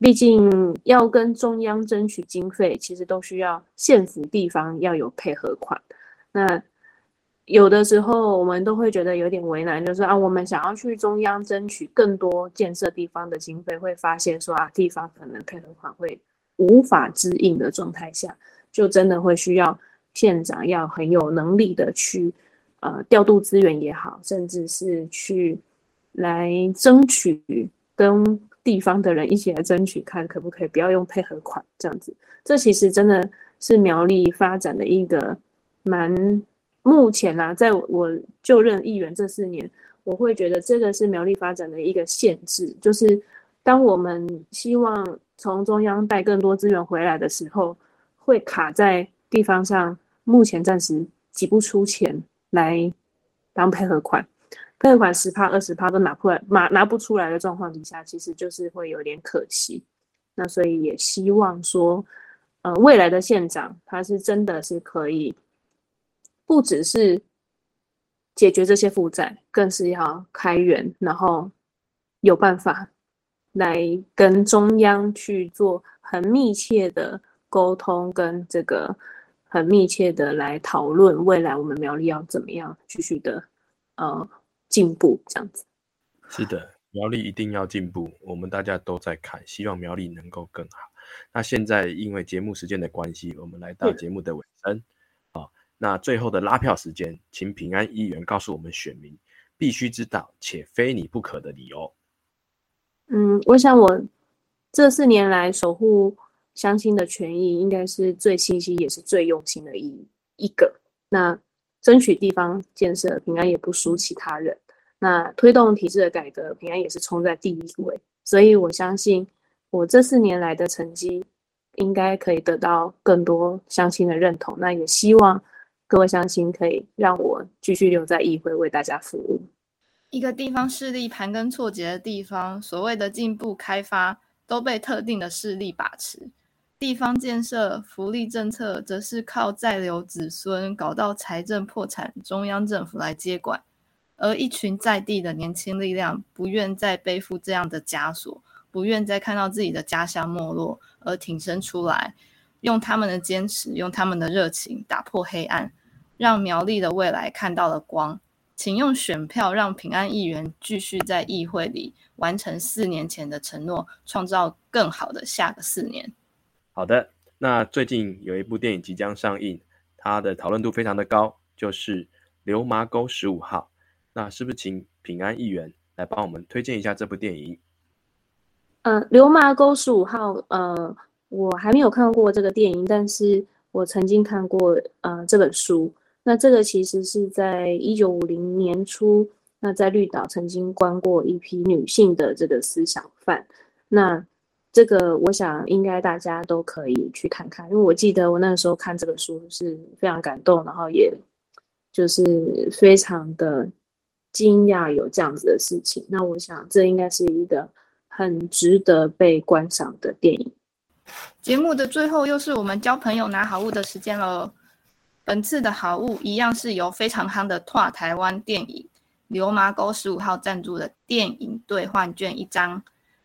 毕竟要跟中央争取经费，其实都需要县府地方要有配合款。那有的时候我们都会觉得有点为难，就是啊，我们想要去中央争取更多建设地方的经费，会发现说啊，地方可能配合款会无法支应的状态下，就真的会需要县长要很有能力的去呃调度资源也好，甚至是去来争取跟。地方的人一起来争取，看可不可以不要用配合款这样子。这其实真的是苗栗发展的一个蛮目前啊，在我就任议员这四年，我会觉得这个是苗栗发展的一个限制，就是当我们希望从中央带更多资源回来的时候，会卡在地方上，目前暂时挤不出钱来当配合款。退款十趴、二十趴都拿不来、拿拿不出来的状况底下，其实就是会有点可惜。那所以也希望说，呃，未来的县长他是真的是可以，不只是解决这些负债，更是要开源，然后有办法来跟中央去做很密切的沟通，跟这个很密切的来讨论未来我们苗栗要怎么样继续的呃进步，这样子。是的。苗栗一定要进步，我们大家都在看，希望苗栗能够更好。那现在因为节目时间的关系，我们来到节目的尾声啊。那最后的拉票时间，请平安议员告诉我们选民必须知道且非你不可的理由。嗯，我想我这四年来守护乡亲的权益，应该是最清晰也是最用心的一一个。那争取地方建设，平安也不输其他人。那推动体制的改革，平安也是冲在第一位，所以我相信我这四年来的成绩，应该可以得到更多乡亲的认同。那也希望各位乡亲可以让我继续留在议会为大家服务。一个地方势力盘根错节的地方，所谓的进步开发都被特定的势力把持，地方建设、福利政策则是靠在留子孙，搞到财政破产，中央政府来接管。而一群在地的年轻力量不愿再背负这样的枷锁，不愿再看到自己的家乡没落，而挺身出来，用他们的坚持，用他们的热情打破黑暗，让苗栗的未来看到了光。请用选票让平安议员继续在议会里完成四年前的承诺，创造更好的下个四年。好的，那最近有一部电影即将上映，它的讨论度非常的高，就是《流麻沟十五号》。那是不是请平安议员来帮我们推荐一下这部电影？呃，《流麻沟十五号》呃，我还没有看过这个电影，但是我曾经看过呃这本书。那这个其实是在一九五零年初，那在绿岛曾经关过一批女性的这个思想犯。那这个我想应该大家都可以去看看，因为我记得我那个时候看这个书是非常感动，然后也就是非常的。惊讶有这样子的事情，那我想这应该是一个很值得被观赏的电影。节目的最后又是我们交朋友拿好物的时间了。本次的好物一样是由非常夯的《拓台湾》电影《流麻沟十五号》赞助的电影兑换券一张。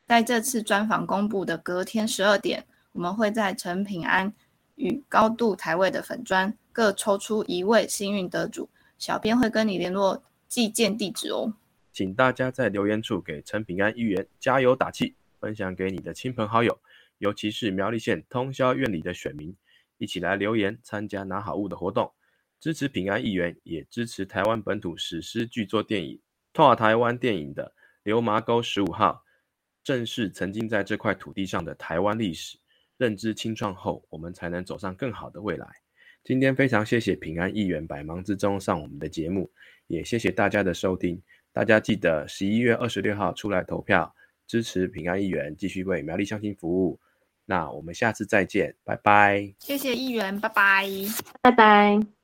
在这次专访公布的隔天十二点，我们会在陈平安与高度台位的粉砖各抽出一位幸运得主，小编会跟你联络。寄件地址哦，请大家在留言处给陈平安议员加油打气，分享给你的亲朋好友，尤其是苗栗县通宵院里的选民，一起来留言参加拿好物的活动，支持平安议员，也支持台湾本土史诗巨作电影《拓台湾》电影的流麻沟十五号，正是曾经在这块土地上的台湾历史，认知清创后，我们才能走上更好的未来。今天非常谢谢平安议员百忙之中上我们的节目。也谢谢大家的收听，大家记得十一月二十六号出来投票，支持平安议员继续为苗栗乡亲服务。那我们下次再见，拜拜。谢谢议员，拜拜，拜拜。